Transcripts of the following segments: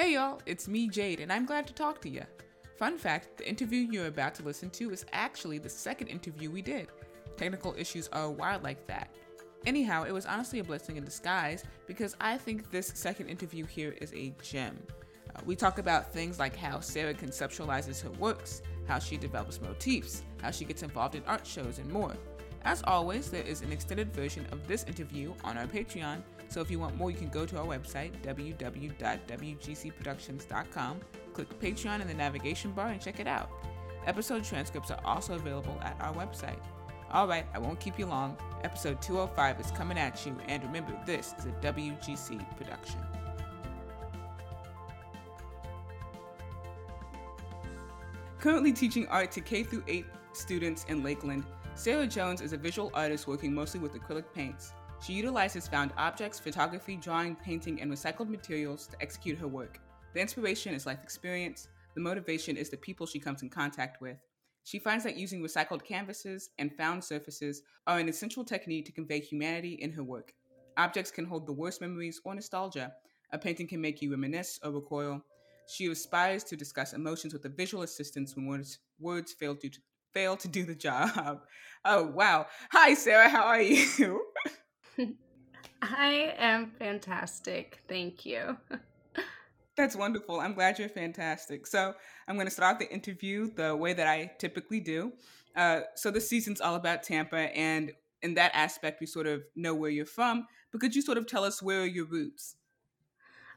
Hey y'all, it's me, Jade, and I'm glad to talk to you. Fun fact the interview you're about to listen to is actually the second interview we did. Technical issues are wild like that. Anyhow, it was honestly a blessing in disguise because I think this second interview here is a gem. Uh, we talk about things like how Sarah conceptualizes her works, how she develops motifs, how she gets involved in art shows, and more. As always, there is an extended version of this interview on our Patreon, so if you want more, you can go to our website, www.wgcproductions.com, click Patreon in the navigation bar, and check it out. Episode transcripts are also available at our website. Alright, I won't keep you long. Episode 205 is coming at you, and remember, this is a WGC production. Currently teaching art to K through 8 students in Lakeland, Sarah Jones is a visual artist working mostly with acrylic paints. She utilizes found objects, photography, drawing, painting, and recycled materials to execute her work. The inspiration is life experience, the motivation is the people she comes in contact with. She finds that using recycled canvases and found surfaces are an essential technique to convey humanity in her work. Objects can hold the worst memories or nostalgia. A painting can make you reminisce or recoil. She aspires to discuss emotions with the visual assistance when words, words fail, to, fail to do the job. Oh, wow. Hi, Sarah. How are you? I am fantastic. Thank you. That's wonderful. I'm glad you're fantastic. So, I'm going to start the interview the way that I typically do. Uh, so, this season's all about Tampa, and in that aspect, we sort of know where you're from. But could you sort of tell us where are your roots?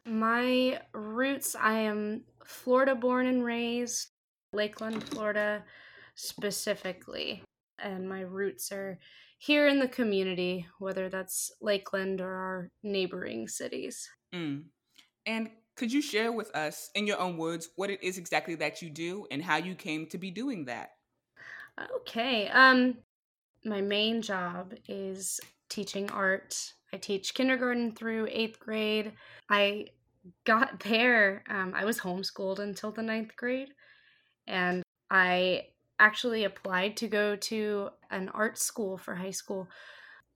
My roots, I am Florida born and raised, Lakeland, Florida specifically. And my roots are here in the community, whether that's Lakeland or our neighboring cities. Mm. And could you share with us, in your own words, what it is exactly that you do and how you came to be doing that? Okay. Um, my main job is teaching art. I teach kindergarten through eighth grade. I got there, um, I was homeschooled until the ninth grade, and I actually applied to go to an art school for high school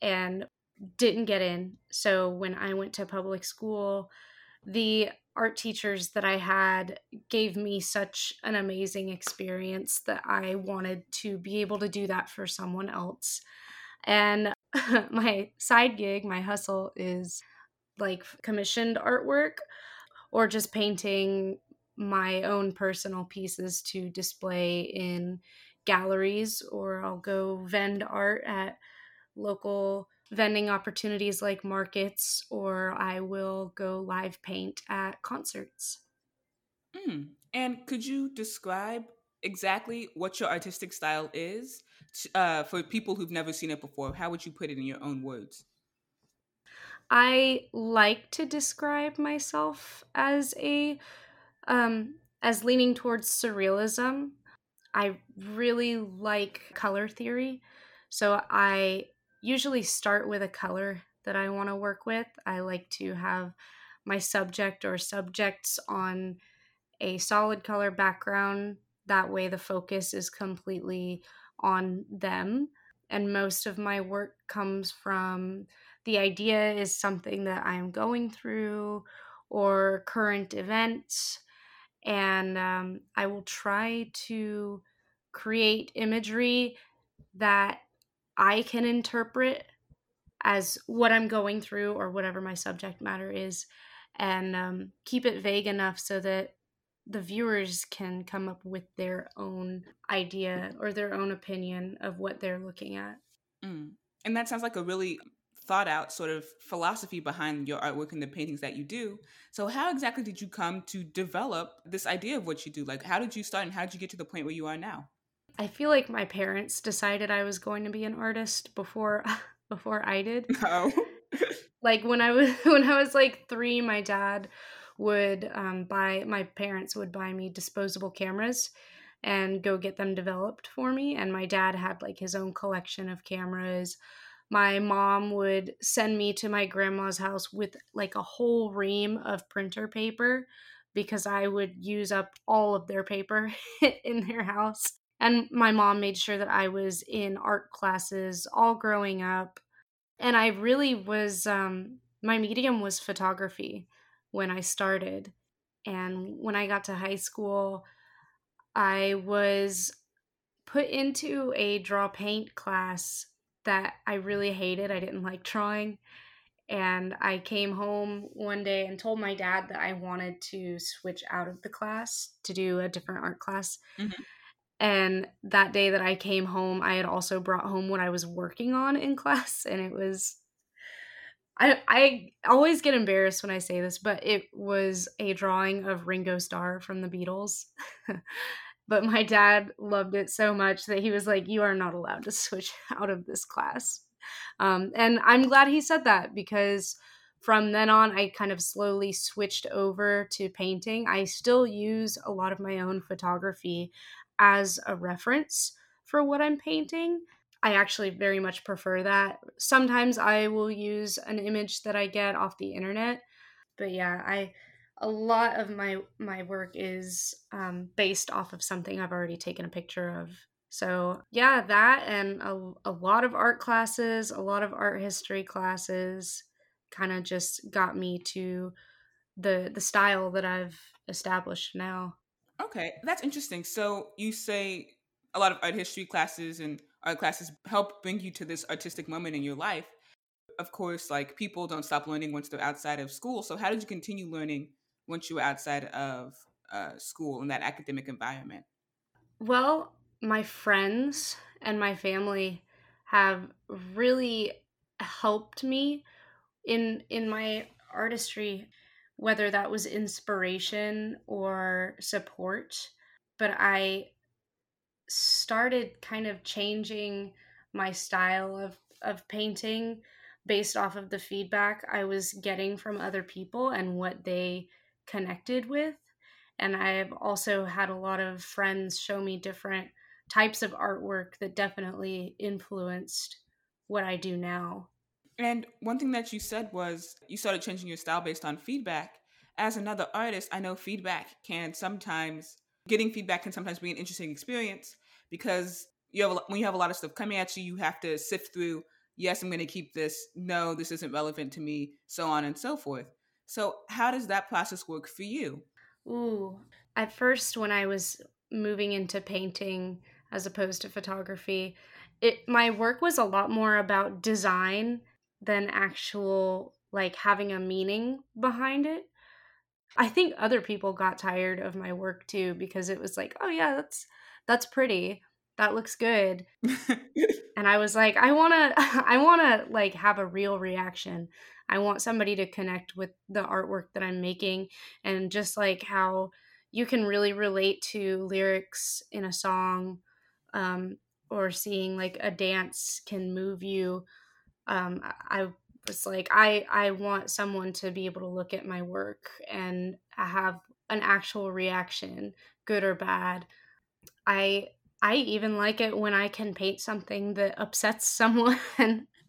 and didn't get in. So when I went to public school, the art teachers that I had gave me such an amazing experience that I wanted to be able to do that for someone else. And my side gig, my hustle is like commissioned artwork or just painting my own personal pieces to display in galleries or I'll go vend art at local vending opportunities like markets or I will go live paint at concerts. Mm. And could you describe exactly what your artistic style is uh, for people who've never seen it before? How would you put it in your own words? I like to describe myself as a um, as leaning towards surrealism. I really like color theory. So I usually start with a color that I want to work with. I like to have my subject or subjects on a solid color background. That way, the focus is completely on them. And most of my work comes from the idea is something that I'm going through or current events and um, I will try to create imagery that I can interpret as what I'm going through or whatever my subject matter is, and um, keep it vague enough so that the viewers can come up with their own idea or their own opinion of what they're looking at. Mm. And that sounds like a really thought out sort of philosophy behind your artwork and the paintings that you do. So, how exactly did you come to develop this idea of what you do? Like, how did you start and how did you get to the point where you are now? I feel like my parents decided I was going to be an artist before before I did. Oh. like when I was when I was like 3, my dad would um, buy my parents would buy me disposable cameras and go get them developed for me and my dad had like his own collection of cameras my mom would send me to my grandma's house with like a whole ream of printer paper because I would use up all of their paper in their house. And my mom made sure that I was in art classes all growing up. And I really was, um, my medium was photography when I started. And when I got to high school, I was put into a draw paint class that I really hated. I didn't like drawing. And I came home one day and told my dad that I wanted to switch out of the class to do a different art class. Mm-hmm. And that day that I came home, I had also brought home what I was working on in class. And it was, I, I always get embarrassed when I say this, but it was a drawing of Ringo Starr from the Beatles. but my dad loved it so much that he was like, You are not allowed to switch out of this class. Um, and I'm glad he said that because from then on, I kind of slowly switched over to painting. I still use a lot of my own photography as a reference for what I'm painting. I actually very much prefer that. Sometimes I will use an image that I get off the internet, but yeah, I a lot of my my work is um, based off of something I've already taken a picture of. So yeah, that and a, a lot of art classes, a lot of art history classes, kind of just got me to the the style that I've established now. Okay, that's interesting. So you say a lot of art history classes and art classes help bring you to this artistic moment in your life. Of course, like people don't stop learning once they're outside of school. So how did you continue learning once you were outside of uh, school in that academic environment? Well, my friends and my family have really helped me in in my artistry whether that was inspiration or support. But I started kind of changing my style of, of painting based off of the feedback I was getting from other people and what they connected with. And I've also had a lot of friends show me different types of artwork that definitely influenced what I do now. And one thing that you said was you started changing your style based on feedback. As another artist, I know feedback can sometimes getting feedback can sometimes be an interesting experience because you have when you have a lot of stuff coming at you, you have to sift through. Yes, I'm going to keep this. No, this isn't relevant to me. So on and so forth. So how does that process work for you? Ooh, at first when I was moving into painting as opposed to photography, it my work was a lot more about design than actual like having a meaning behind it. I think other people got tired of my work too because it was like, oh yeah, that's that's pretty. That looks good. and I was like, I want to I want to like have a real reaction. I want somebody to connect with the artwork that I'm making and just like how you can really relate to lyrics in a song um, or seeing like a dance can move you um, I was like, I I want someone to be able to look at my work and have an actual reaction, good or bad. I I even like it when I can paint something that upsets someone.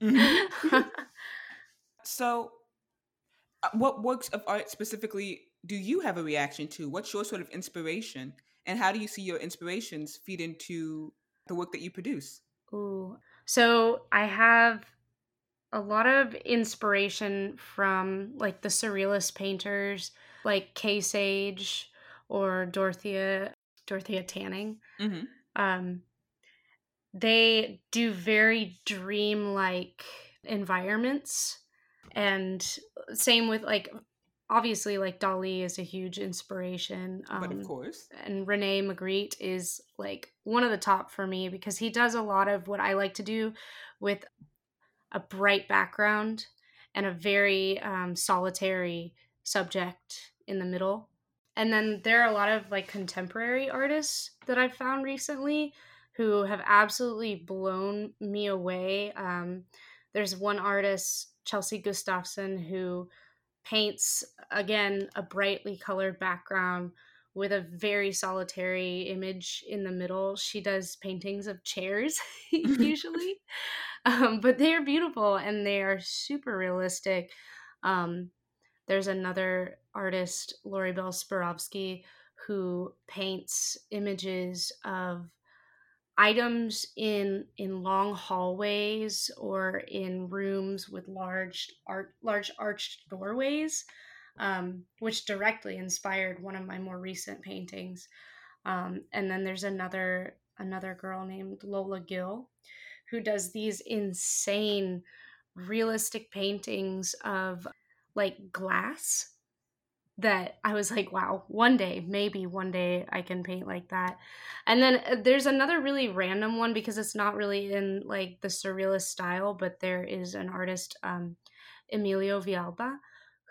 Mm-hmm. so, uh, what works of art specifically do you have a reaction to? What's your sort of inspiration, and how do you see your inspirations feed into the work that you produce? Ooh, so I have a lot of inspiration from like the surrealist painters like Kay Sage or Dorothea Dorothea Tanning. Mm-hmm. Um, they do very dream-like environments, and same with like obviously like Dali is a huge inspiration. Um, but of course, and Rene Magritte is like one of the top for me because he does a lot of what I like to do with a bright background and a very um, solitary subject in the middle. And then there are a lot of like contemporary artists that I've found recently who have absolutely blown me away. Um, there's one artist, Chelsea Gustafson, who paints again a brightly colored background with a very solitary image in the middle. She does paintings of chairs usually, um, but they are beautiful and they are super realistic. Um, there's another artist, Lori Bell Spirovsky, who paints images of items in in long hallways or in rooms with large art large arched doorways um, which directly inspired one of my more recent paintings. Um, and then there's another another girl named Lola Gill, who does these insane realistic paintings of like glass that I was like, wow, one day, maybe one day I can paint like that. And then uh, there's another really random one because it's not really in like the surrealist style, but there is an artist, um, Emilio Villalba,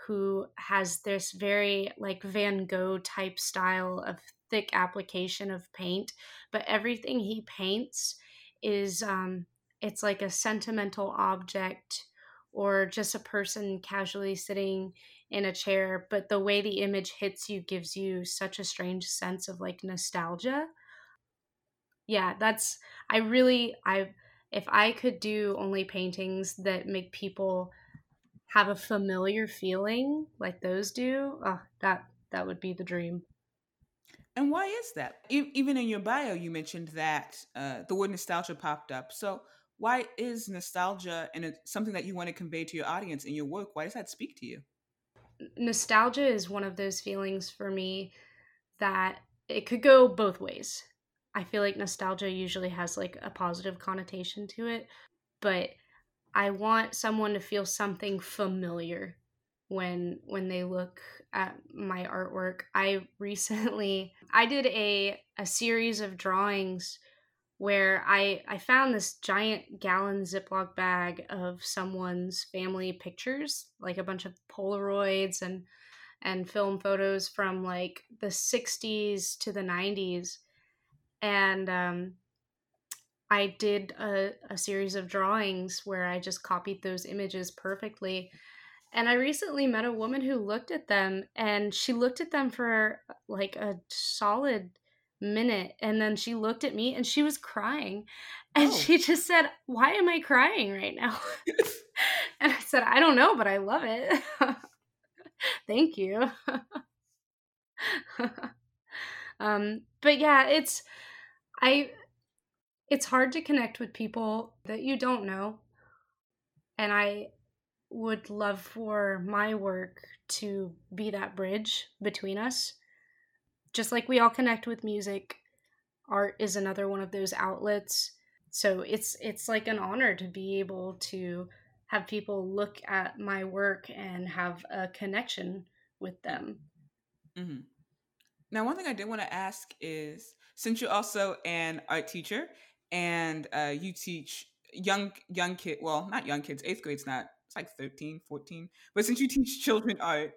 who has this very like Van Gogh type style of thick application of paint, but everything he paints is um it's like a sentimental object or just a person casually sitting in a chair, but the way the image hits you gives you such a strange sense of like nostalgia. Yeah, that's I really I if I could do only paintings that make people have a familiar feeling like those do, oh, that that would be the dream. And why is that? Even in your bio, you mentioned that uh, the word nostalgia popped up. So, why is nostalgia and something that you want to convey to your audience in your work? Why does that speak to you? Nostalgia is one of those feelings for me that it could go both ways. I feel like nostalgia usually has like a positive connotation to it, but I want someone to feel something familiar when when they look at my artwork. I recently I did a a series of drawings where I I found this giant gallon Ziploc bag of someone's family pictures, like a bunch of Polaroids and and film photos from like the 60s to the 90s and um, I did a, a series of drawings where I just copied those images perfectly. And I recently met a woman who looked at them and she looked at them for like a solid minute and then she looked at me and she was crying and oh. she just said, "Why am I crying right now?" and I said, "I don't know, but I love it." Thank you. um but yeah, it's I it's hard to connect with people that you don't know. And I would love for my work to be that bridge between us. Just like we all connect with music, art is another one of those outlets. So it's it's like an honor to be able to have people look at my work and have a connection with them. Mm-hmm. Now, one thing I did want to ask is since you're also an art teacher and uh, you teach young young kid, well, not young kids, eighth grade's not it's like 13, 14. But since you teach children art,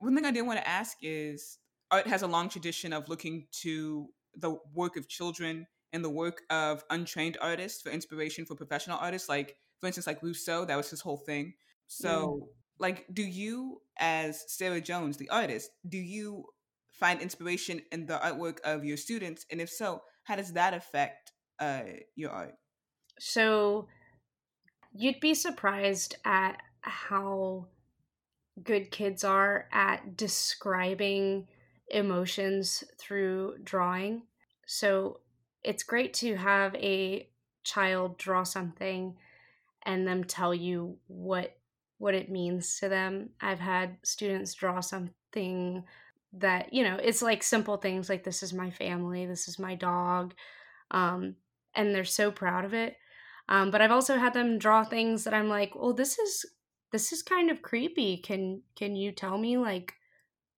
one thing I did want to ask is art has a long tradition of looking to the work of children and the work of untrained artists for inspiration for professional artists. Like, for instance, like Rousseau, that was his whole thing. So, mm. like, do you, as Sarah Jones, the artist, do you find inspiration in the artwork of your students? And if so, how does that affect uh, your art? So, you'd be surprised at how good kids are at describing emotions through drawing. So it's great to have a child draw something and them tell you what what it means to them. I've had students draw something that, you know, it's like simple things like this is my family, this is my dog. Um, and they're so proud of it. Um, but I've also had them draw things that I'm like, well, this is this is kind of creepy. Can can you tell me like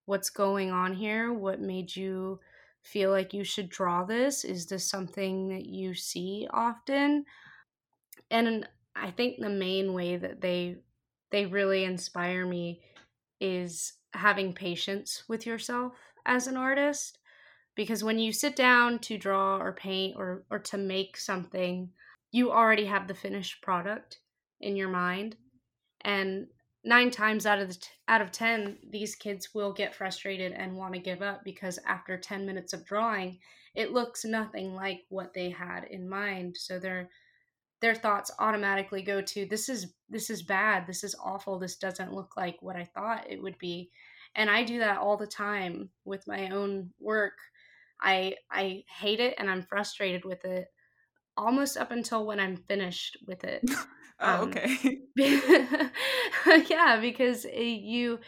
what's going on here? What made you feel like you should draw this? Is this something that you see often? And I think the main way that they they really inspire me is having patience with yourself as an artist because when you sit down to draw or paint or or to make something you already have the finished product in your mind and nine times out of the t- out of 10 these kids will get frustrated and want to give up because after 10 minutes of drawing it looks nothing like what they had in mind. So their their thoughts automatically go to this is this is bad. This is awful. This doesn't look like what i thought it would be. And i do that all the time with my own work. I i hate it and i'm frustrated with it almost up until when I'm finished with it. oh, um, okay. yeah, because you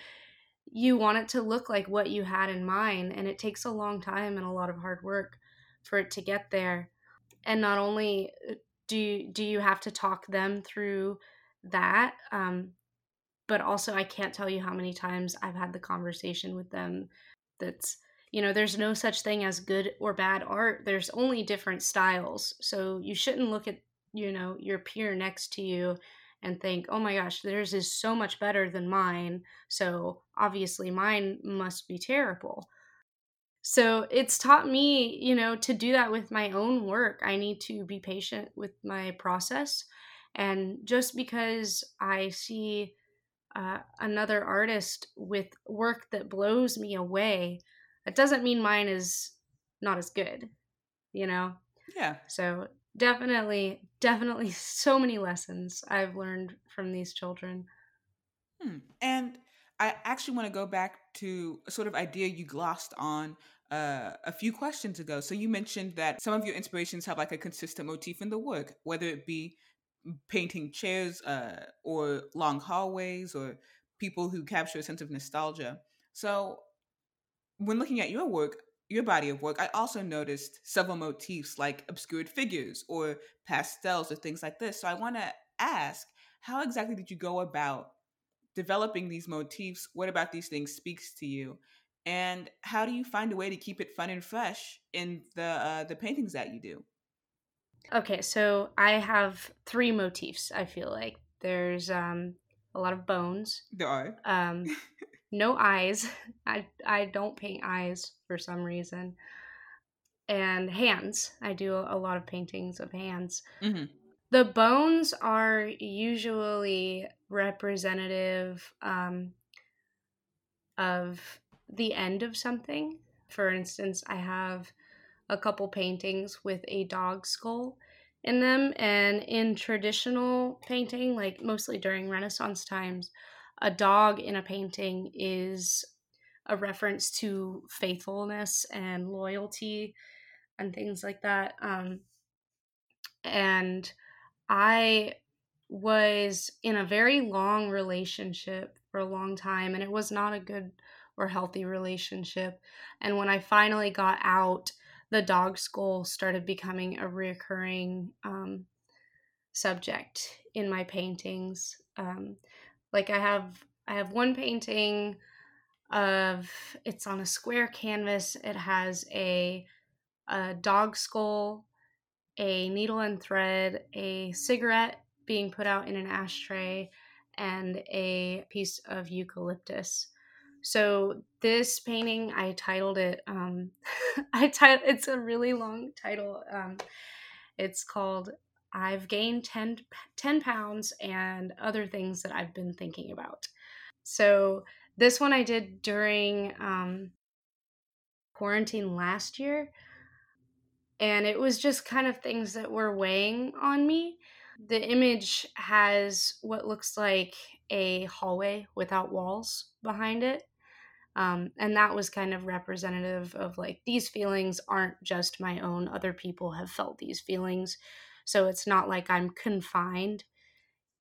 you want it to look like what you had in mind and it takes a long time and a lot of hard work for it to get there and not only uh, do you, do you have to talk them through that um, but also i can't tell you how many times i've had the conversation with them that's you know there's no such thing as good or bad art there's only different styles so you shouldn't look at you know your peer next to you and think, oh my gosh, theirs is so much better than mine. So obviously mine must be terrible. So it's taught me, you know, to do that with my own work. I need to be patient with my process. And just because I see uh, another artist with work that blows me away, that doesn't mean mine is not as good, you know? Yeah. So definitely definitely so many lessons i've learned from these children hmm. and i actually want to go back to a sort of idea you glossed on uh, a few questions ago so you mentioned that some of your inspirations have like a consistent motif in the work whether it be painting chairs uh, or long hallways or people who capture a sense of nostalgia so when looking at your work your body of work, I also noticed several motifs like obscured figures or pastels or things like this. So I want to ask, how exactly did you go about developing these motifs? What about these things speaks to you? And how do you find a way to keep it fun and fresh in the uh, the paintings that you do? Okay, so I have three motifs. I feel like there's um, a lot of bones. There are. Um, no eyes. I I don't paint eyes for some reason. And hands. I do a lot of paintings of hands. Mm-hmm. The bones are usually representative um, of the end of something. For instance, I have a couple paintings with a dog skull in them, and in traditional painting, like mostly during Renaissance times, a dog in a painting is a reference to faithfulness and loyalty and things like that. Um, and I was in a very long relationship for a long time, and it was not a good or healthy relationship. And when I finally got out, the dog skull started becoming a reoccurring um, subject in my paintings. Um, like I have I have one painting of it's on a square canvas. It has a a dog skull, a needle and thread, a cigarette being put out in an ashtray, and a piece of eucalyptus. So this painting, I titled it. Um, I titled it's a really long title. Um, it's called I've gained 10, 10 pounds and other things that I've been thinking about. So this one I did during um, quarantine last year. And it was just kind of things that were weighing on me. The image has what looks like a hallway without walls behind it. Um, and that was kind of representative of like these feelings aren't just my own, other people have felt these feelings. So it's not like I'm confined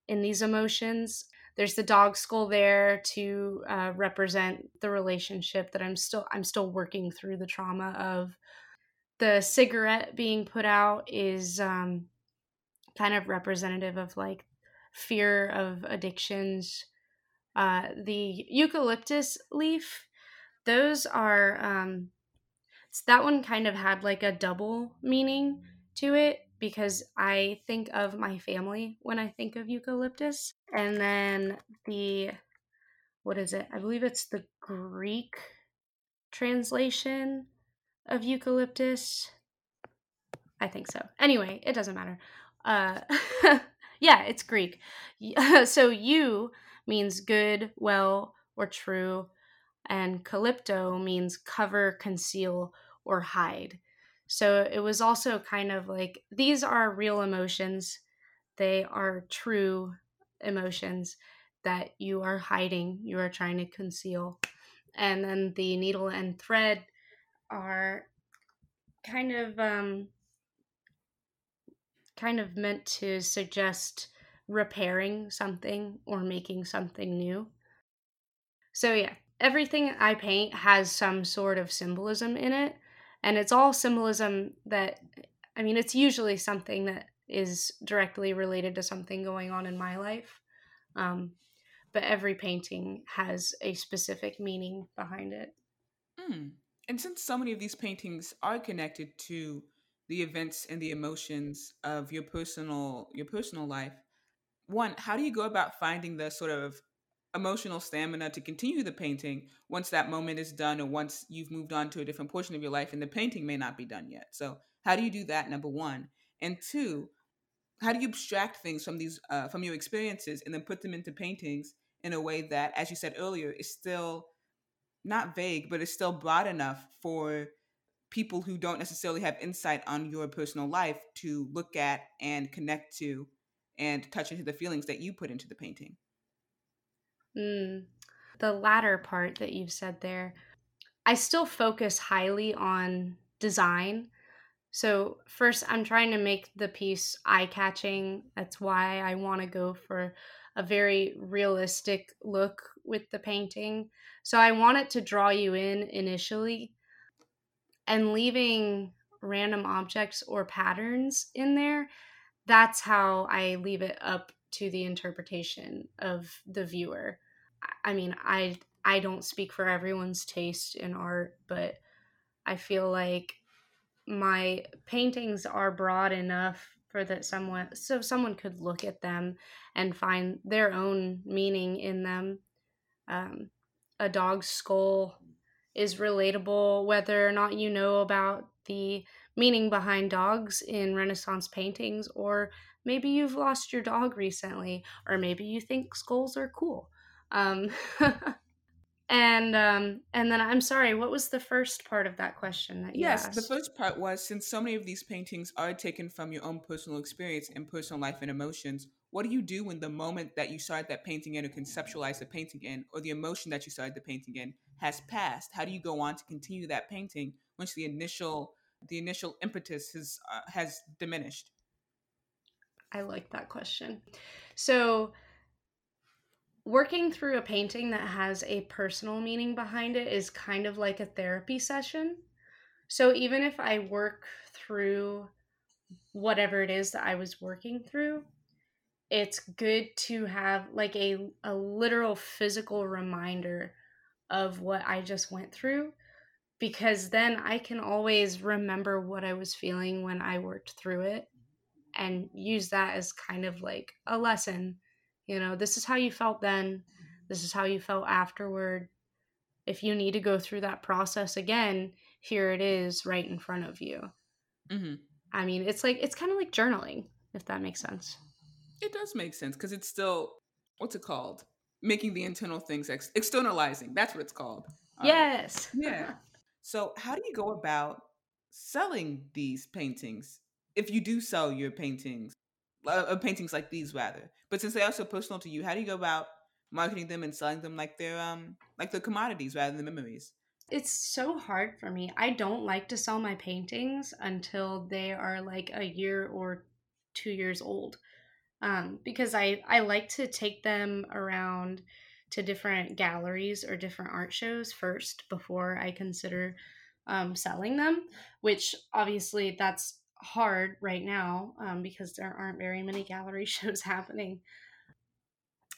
in these emotions. There's the dog skull there to uh, represent the relationship that I'm still I'm still working through the trauma of. The cigarette being put out is um, kind of representative of like fear of addictions. Uh, the eucalyptus leaf, those are um, so that one kind of had like a double meaning to it because I think of my family when I think of eucalyptus. And then the, what is it? I believe it's the Greek translation of eucalyptus. I think so. Anyway, it doesn't matter. Uh, yeah, it's Greek. so you means good, well, or true, and calypto means cover, conceal, or hide. So it was also kind of like these are real emotions. They are true emotions that you are hiding, you are trying to conceal. And then the needle and thread are kind of um kind of meant to suggest repairing something or making something new. So yeah, everything I paint has some sort of symbolism in it. And it's all symbolism that, I mean, it's usually something that is directly related to something going on in my life. Um, but every painting has a specific meaning behind it. Mm. And since so many of these paintings are connected to the events and the emotions of your personal your personal life, one, how do you go about finding the sort of emotional stamina to continue the painting once that moment is done or once you've moved on to a different portion of your life and the painting may not be done yet. So, how do you do that number 1? And two, how do you abstract things from these uh, from your experiences and then put them into paintings in a way that as you said earlier is still not vague but is still broad enough for people who don't necessarily have insight on your personal life to look at and connect to and touch into the feelings that you put into the painting Mm, the latter part that you've said there, I still focus highly on design. So, first, I'm trying to make the piece eye catching. That's why I want to go for a very realistic look with the painting. So, I want it to draw you in initially and leaving random objects or patterns in there. That's how I leave it up to the interpretation of the viewer. I mean, I I don't speak for everyone's taste in art, but I feel like my paintings are broad enough for that someone so someone could look at them and find their own meaning in them. Um, a dog's skull is relatable whether or not you know about the meaning behind dogs in Renaissance paintings, or maybe you've lost your dog recently, or maybe you think skulls are cool. Um, and um, and then I'm sorry, what was the first part of that question that you yes, asked? the first part was since so many of these paintings are taken from your own personal experience and personal life and emotions, what do you do when the moment that you started that painting in or conceptualized the painting in, or the emotion that you started the painting in has passed? How do you go on to continue that painting once the initial the initial impetus has uh, has diminished? I like that question. So working through a painting that has a personal meaning behind it is kind of like a therapy session. So even if I work through whatever it is that I was working through, it's good to have like a, a literal physical reminder of what I just went through because then I can always remember what I was feeling when I worked through it and use that as kind of like a lesson. You know, this is how you felt then, this is how you felt afterward. If you need to go through that process again, here it is right in front of you. Mm-hmm. I mean, it's like, it's kind of like journaling, if that makes sense. It does make sense because it's still, what's it called? Making the internal things ex- externalizing. That's what it's called. Yes. Um, yeah. So, how do you go about selling these paintings? If you do sell your paintings, uh, paintings like these, rather, but since they are so personal to you, how do you go about marketing them and selling them like they're um like they're commodities rather than memories? It's so hard for me. I don't like to sell my paintings until they are like a year or two years old, um, because I I like to take them around to different galleries or different art shows first before I consider um, selling them, which obviously that's hard right now um, because there aren't very many gallery shows happening.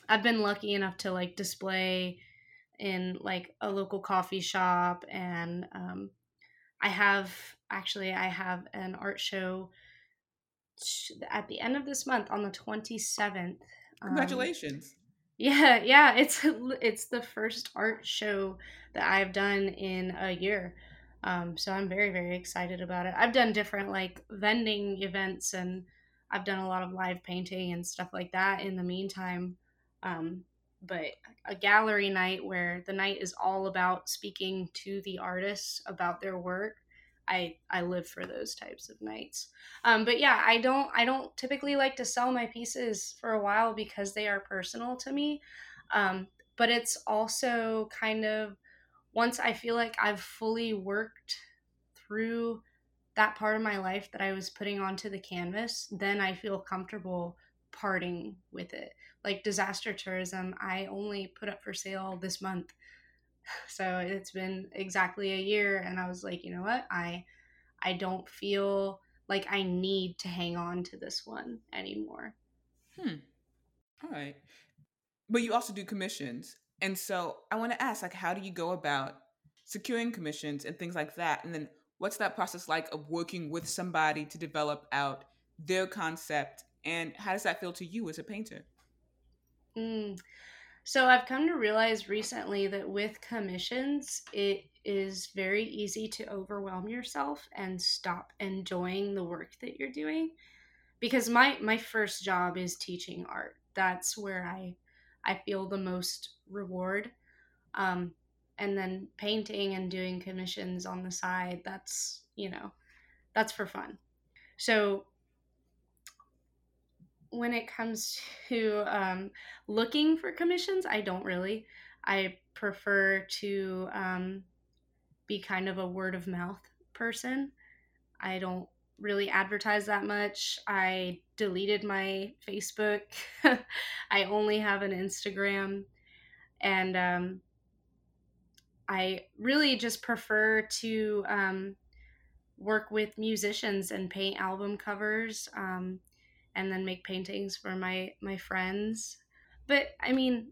I've been lucky enough to like display in like a local coffee shop and um, I have actually I have an art show at the end of this month on the 27th. Congratulations. Yeah, yeah, it's it's the first art show that I've done in a year. Um, so I'm very very excited about it. I've done different like vending events and I've done a lot of live painting and stuff like that in the meantime. Um, but a gallery night where the night is all about speaking to the artists about their work I I live for those types of nights. Um, but yeah, I don't I don't typically like to sell my pieces for a while because they are personal to me. Um, but it's also kind of once I feel like I've fully worked through that part of my life that I was putting onto the canvas, then I feel comfortable parting with it. Like disaster tourism, I only put up for sale this month So it's been exactly a year and I was like, you know what? I I don't feel like I need to hang on to this one anymore. Hmm. All right. But you also do commissions. And so I want to ask like how do you go about securing commissions and things like that? And then what's that process like of working with somebody to develop out their concept and how does that feel to you as a painter? Mm. So I've come to realize recently that with commissions, it is very easy to overwhelm yourself and stop enjoying the work that you're doing. Because my my first job is teaching art. That's where I I feel the most reward. Um, and then painting and doing commissions on the side, that's, you know, that's for fun. So when it comes to um, looking for commissions, I don't really. I prefer to um, be kind of a word of mouth person. I don't really advertise that much. I deleted my Facebook. I only have an Instagram. And um, I really just prefer to um, work with musicians and paint album covers. Um, and then make paintings for my my friends but i mean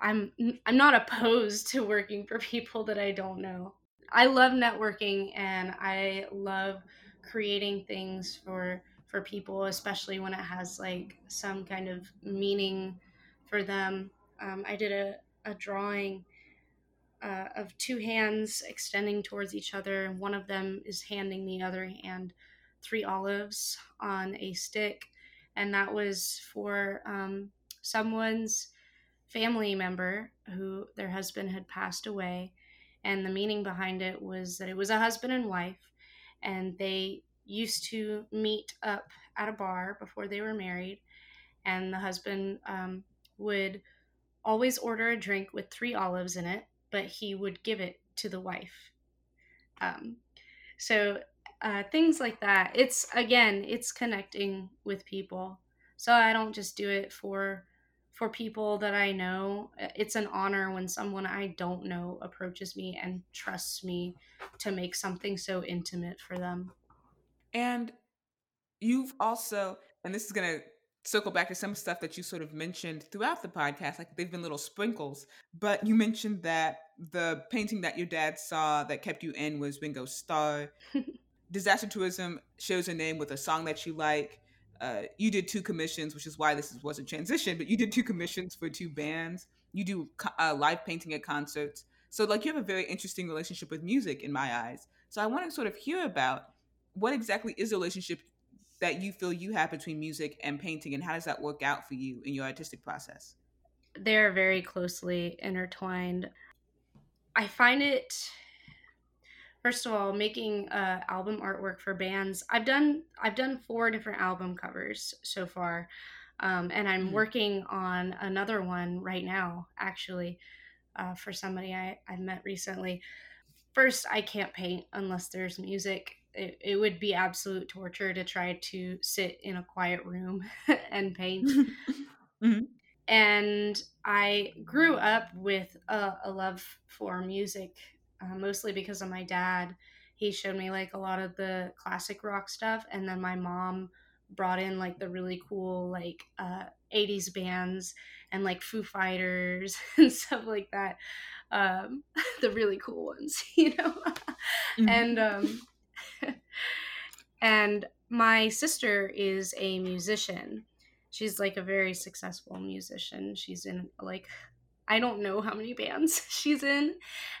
i'm i'm not opposed to working for people that i don't know i love networking and i love creating things for for people especially when it has like some kind of meaning for them. Um, i did a, a drawing uh, of two hands extending towards each other. And one of them is handing the other hand three olives on a stick, and that was for um, someone's family member who their husband had passed away. And the meaning behind it was that it was a husband and wife, and they used to meet up at a bar before they were married. And the husband um, would always order a drink with three olives in it, but he would give it to the wife. Um, so uh, things like that. It's again, it's connecting with people. So I don't just do it for for people that I know. It's an honor when someone I don't know approaches me and trusts me to make something so intimate for them. And you've also, and this is going to circle back to some stuff that you sort of mentioned throughout the podcast, like they've been little sprinkles, but you mentioned that the painting that your dad saw that kept you in was Ringo's Star. Disaster Tourism shows a name with a song that you like. Uh, you did two commissions, which is why this wasn't transition, but you did two commissions for two bands. You do uh, live painting at concerts. So, like, you have a very interesting relationship with music in my eyes. So, I want to sort of hear about what exactly is the relationship that you feel you have between music and painting, and how does that work out for you in your artistic process? They're very closely intertwined. I find it first of all making uh, album artwork for bands. I've done i've done four different album covers so far um, and i'm mm-hmm. working on another one right now actually uh, for somebody I, I met recently. First i can't paint unless there's music. It, it would be absolute torture to try to sit in a quiet room and paint. Mm-hmm. and i grew up with a, a love for music uh, mostly because of my dad. He showed me like a lot of the classic rock stuff, and then my mom brought in like the really cool like uh, 80s bands and like Foo Fighters and stuff like that. Um, the really cool ones, you know. mm-hmm. And um, and my sister is a musician. She's like a very successful musician. She's in like I don't know how many bands she's in.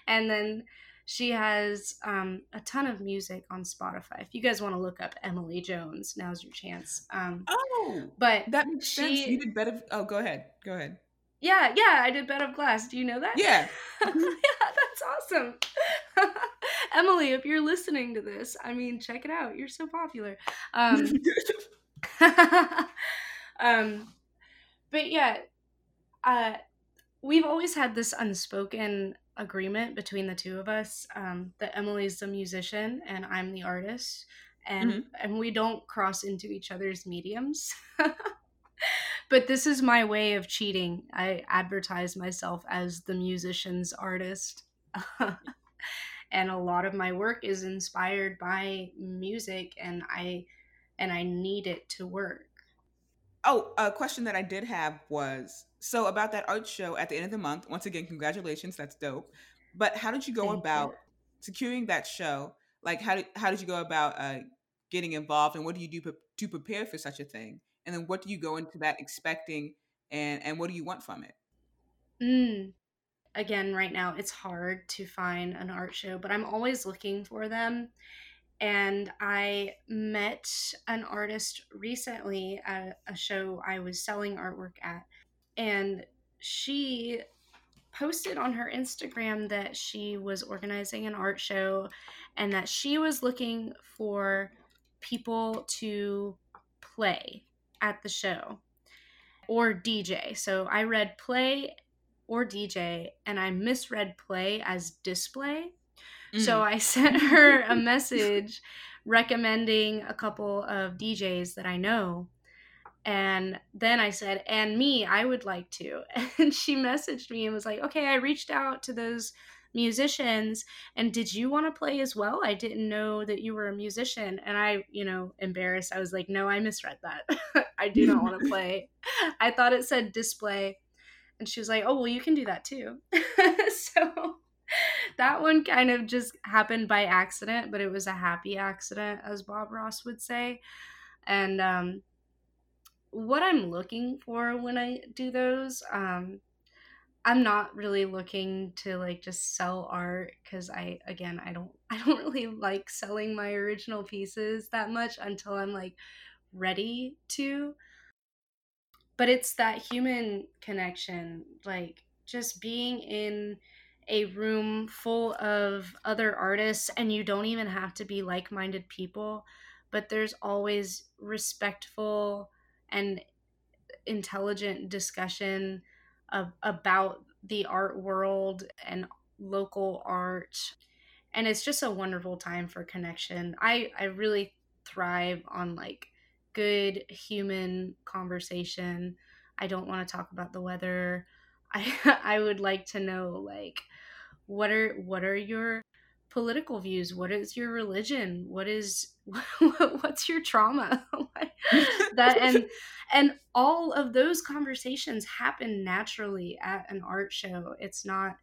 And then she has um, a ton of music on Spotify. If you guys want to look up Emily Jones, now's your chance. Um, oh, but that makes she, sense. You did better. Oh, go ahead. Go ahead. Yeah, yeah, I did Bed of Glass. Do you know that? Yeah. yeah, that's awesome. Emily, if you're listening to this, I mean, check it out. You're so popular. Um, um but yeah, uh, we've always had this unspoken agreement between the two of us um, that Emily's the musician and I'm the artist, and mm-hmm. and we don't cross into each other's mediums. but this is my way of cheating. I advertise myself as the musician's artist. and a lot of my work is inspired by music and I and I need it to work. Oh, a question that I did have was so about that art show at the end of the month. Once again, congratulations, that's dope. But how did you go Thank about you. securing that show? Like, how did how did you go about uh, getting involved, and what do you do to prepare for such a thing? And then, what do you go into that expecting, and and what do you want from it? Mm. Again, right now it's hard to find an art show, but I'm always looking for them and I met an artist recently at a show I was selling artwork at, and she posted on her Instagram that she was organizing an art show and that she was looking for people to play at the show or DJ. So I read play or DJ and I misread play as display. So mm. I sent her a message recommending a couple of DJs that I know. And then I said, and me, I would like to. And she messaged me and was like, okay, I reached out to those musicians and did you want to play as well? I didn't know that you were a musician. And I, you know, embarrassed, I was like, no, I misread that. I do not want to play. I thought it said display. And she was like, oh, well, you can do that too. so that one kind of just happened by accident, but it was a happy accident, as Bob Ross would say. And um, what I'm looking for when I do those, um, I'm not really looking to like just sell art because I again I don't I don't really like selling my original pieces that much until I'm like ready to. But it's that human connection, like just being in a room full of other artists and you don't even have to be like-minded people but there's always respectful and intelligent discussion of, about the art world and local art. And it's just a wonderful time for connection. I i really thrive on like good human conversation. I don't want to talk about the weather. I i would like to know like what are what are your political views. What is your religion? What is what's your trauma? That and and all of those conversations happen naturally at an art show. It's not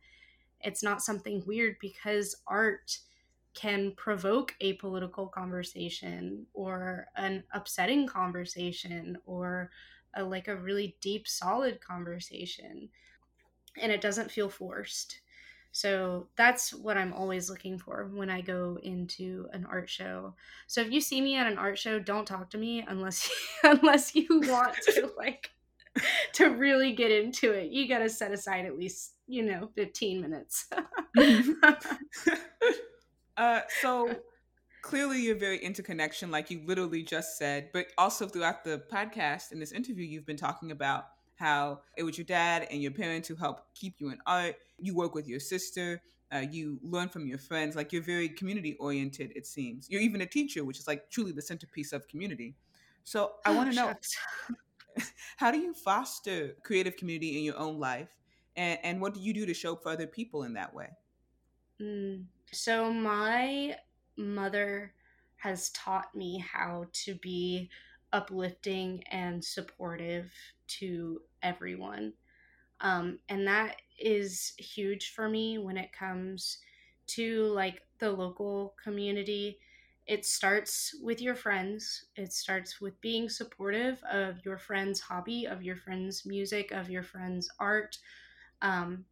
it's not something weird because art can provoke a political conversation or an upsetting conversation or a, like a really deep solid conversation and it doesn't feel forced so that's what I'm always looking for when I go into an art show. So if you see me at an art show, don't talk to me unless unless you want to like to really get into it. You got to set aside at least, you know, 15 minutes. uh so clearly you're very into connection like you literally just said, but also throughout the podcast in this interview you've been talking about how it was your dad and your parents who helped keep you in art. You work with your sister. Uh, you learn from your friends. Like you're very community oriented. It seems you're even a teacher, which is like truly the centerpiece of community. So I want to oh, know, how do you foster creative community in your own life, and and what do you do to show up for other people in that way? Mm. So my mother has taught me how to be uplifting and supportive to everyone. Um, and that is huge for me when it comes to like the local community. It starts with your friends. It starts with being supportive of your friend's hobby, of your friend's music, of your friend's art. Um,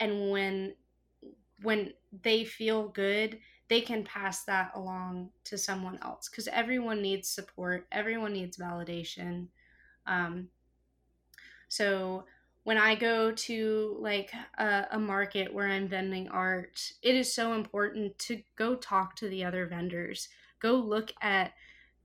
and when when they feel good, they can pass that along to someone else because everyone needs support. Everyone needs validation. Um, so when I go to like a, a, market where I'm vending art, it is so important to go talk to the other vendors. Go look at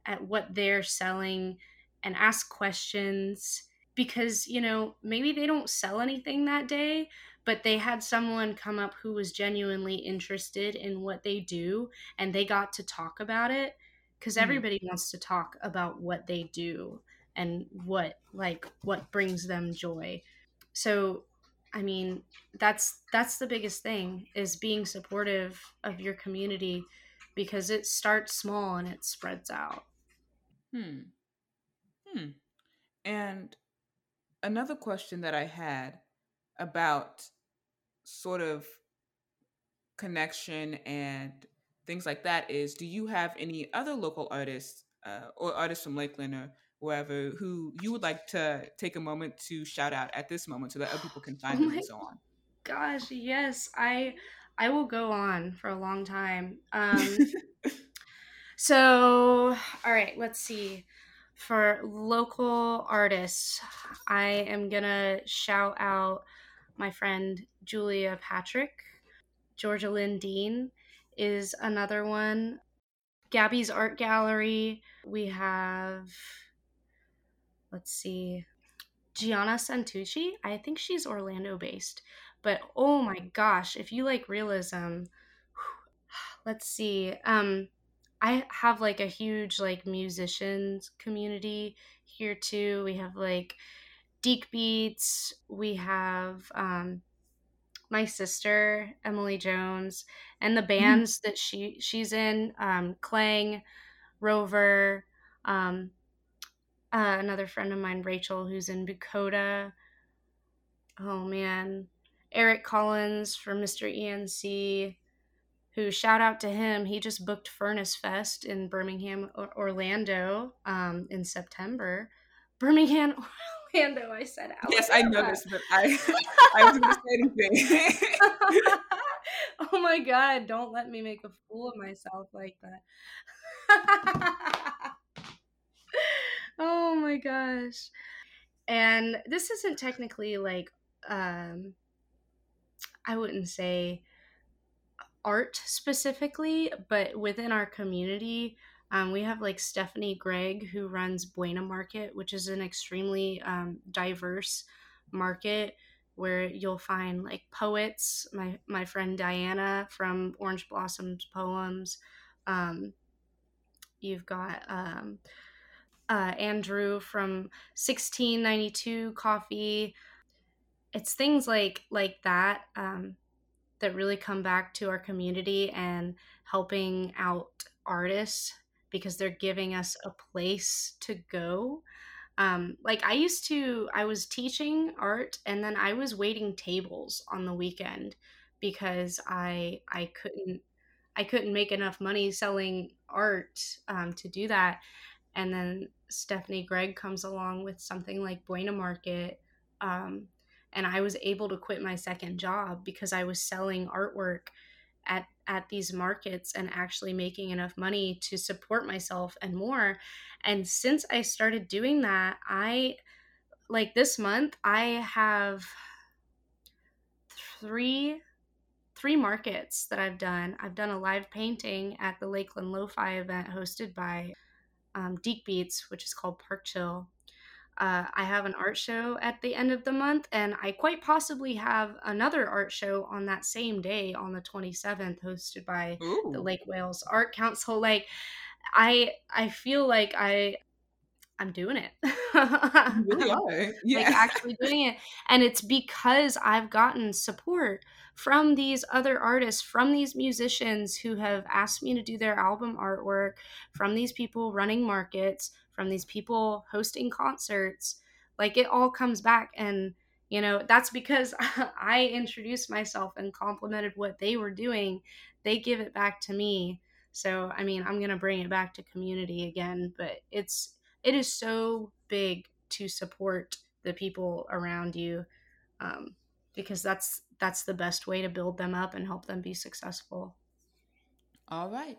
at what they're selling and ask questions because you know maybe they don't sell anything that day but they had someone come up who was genuinely interested in what they do and they got to talk about it because mm-hmm. everybody wants to talk about what they do and what like what brings them joy so i mean that's that's the biggest thing is being supportive of your community because it starts small and it spreads out. Hmm. Hmm. And another question that i had about sort of connection and things like that is do you have any other local artists uh, or artists from lakeland or wherever who you would like to take a moment to shout out at this moment so that other people can find oh them and so on? gosh yes i i will go on for a long time. Um so all right let's see. For local artists i am gonna shout out my friend julia patrick. Georgia lynn dean is another one. Gabby's art gallery we have let's see, Gianna Santucci. I think she's Orlando based. But oh my gosh, if you like realism, let's see. Um I have like a huge like musicians community here too. We have like Deek Beats, we have um my sister Emily Jones and the mm-hmm. bands mm-hmm. that she she's in um Clang, Rover, um uh, another friend of mine, Rachel, who's in Bucoda. Oh man, Eric Collins from Mr. ENC, who shout out to him. He just booked Furnace Fest in Birmingham, Orlando, um, in September. Birmingham, Orlando. I said Alabama. Yes, I noticed, but I I wasn't to say anything. oh my god! Don't let me make a fool of myself like that. My gosh. And this isn't technically like um I wouldn't say art specifically, but within our community, um, we have like Stephanie Gregg who runs Buena Market, which is an extremely um, diverse market where you'll find like poets. My my friend Diana from Orange Blossoms Poems. Um, you've got um, uh, Andrew from 1692 Coffee. It's things like like that um, that really come back to our community and helping out artists because they're giving us a place to go. Um, like I used to, I was teaching art and then I was waiting tables on the weekend because I I couldn't I couldn't make enough money selling art um, to do that and then Stephanie Gregg comes along with something like Buena Market. Um, and I was able to quit my second job because I was selling artwork at at these markets and actually making enough money to support myself and more. And since I started doing that, I like this month I have three three markets that I've done. I've done a live painting at the Lakeland Lo-Fi event hosted by um, Deek Beats, which is called Park Chill. Uh, I have an art show at the end of the month, and I quite possibly have another art show on that same day on the 27th, hosted by Ooh. the Lake Wales Art Council. Like, I I feel like I I'm doing it. you really are. Yeah. Like actually doing it. And it's because I've gotten support from these other artists, from these musicians who have asked me to do their album artwork, from these people running markets, from these people hosting concerts. Like it all comes back and you know, that's because I introduced myself and complimented what they were doing. They give it back to me. So, I mean, I'm going to bring it back to community again, but it's it is so big to support the people around you um, because that's that's the best way to build them up and help them be successful. All right.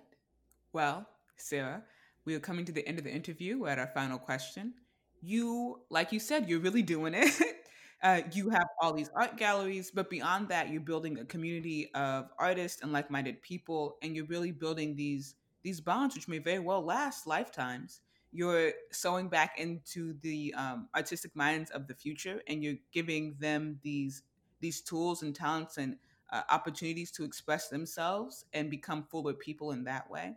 Well sarah we are coming to the end of the interview we're at our final question. You like you said you're really doing it. Uh, you have all these art galleries but beyond that you're building a community of artists and like-minded people and you're really building these these bonds which may very well last lifetimes you're sewing back into the um, artistic minds of the future and you're giving them these these tools and talents and uh, opportunities to express themselves and become fuller people in that way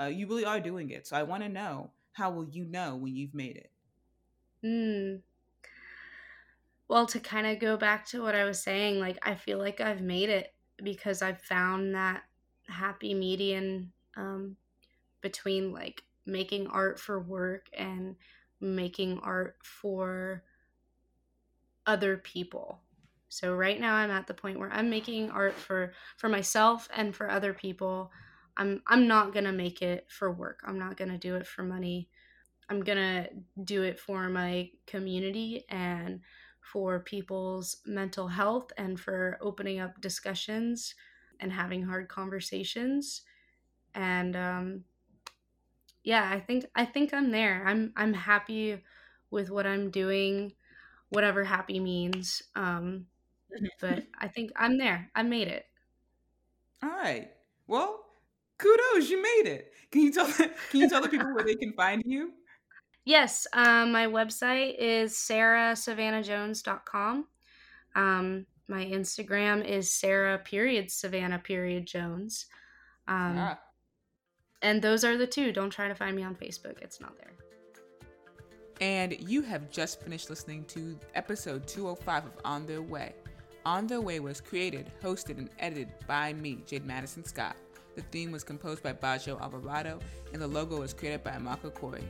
uh, you really are doing it so i want to know how will you know when you've made it Hmm. Well, to kind of go back to what I was saying, like I feel like I've made it because I've found that happy median um, between like making art for work and making art for other people. So right now I'm at the point where I'm making art for for myself and for other people. I'm I'm not going to make it for work. I'm not going to do it for money. I'm going to do it for my community and for people's mental health and for opening up discussions and having hard conversations and um, yeah i think i think i'm there. I'm i'm happy with what i'm doing whatever happy means um, but i think i'm there. I made it. All right. Well kudos you made it. Can you tell can you tell the people where they can find you? Yes, um, my website is sarahsavannahjones.com. Um, my Instagram is Sarah period Savannah period Jones. Um, ah. And those are the two. Don't try to find me on Facebook, it's not there. And you have just finished listening to episode 205 of On Their Way. On Their Way was created, hosted, and edited by me, Jade Madison Scott. The theme was composed by Bajo Alvarado, and the logo was created by Amaka Corey.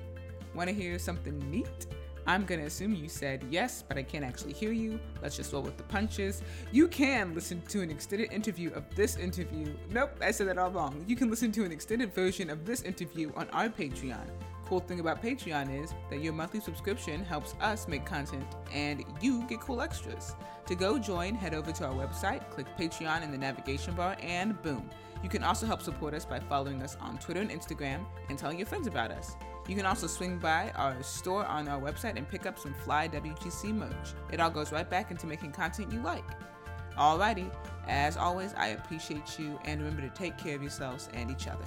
Want to hear something neat? I'm going to assume you said yes, but I can't actually hear you. Let's just roll with the punches. You can listen to an extended interview of this interview. Nope, I said that all wrong. You can listen to an extended version of this interview on our Patreon. Cool thing about Patreon is that your monthly subscription helps us make content and you get cool extras. To go join, head over to our website, click Patreon in the navigation bar, and boom. You can also help support us by following us on Twitter and Instagram and telling your friends about us. You can also swing by our store on our website and pick up some fly WGC merch. It all goes right back into making content you like. Alrighty, as always, I appreciate you and remember to take care of yourselves and each other.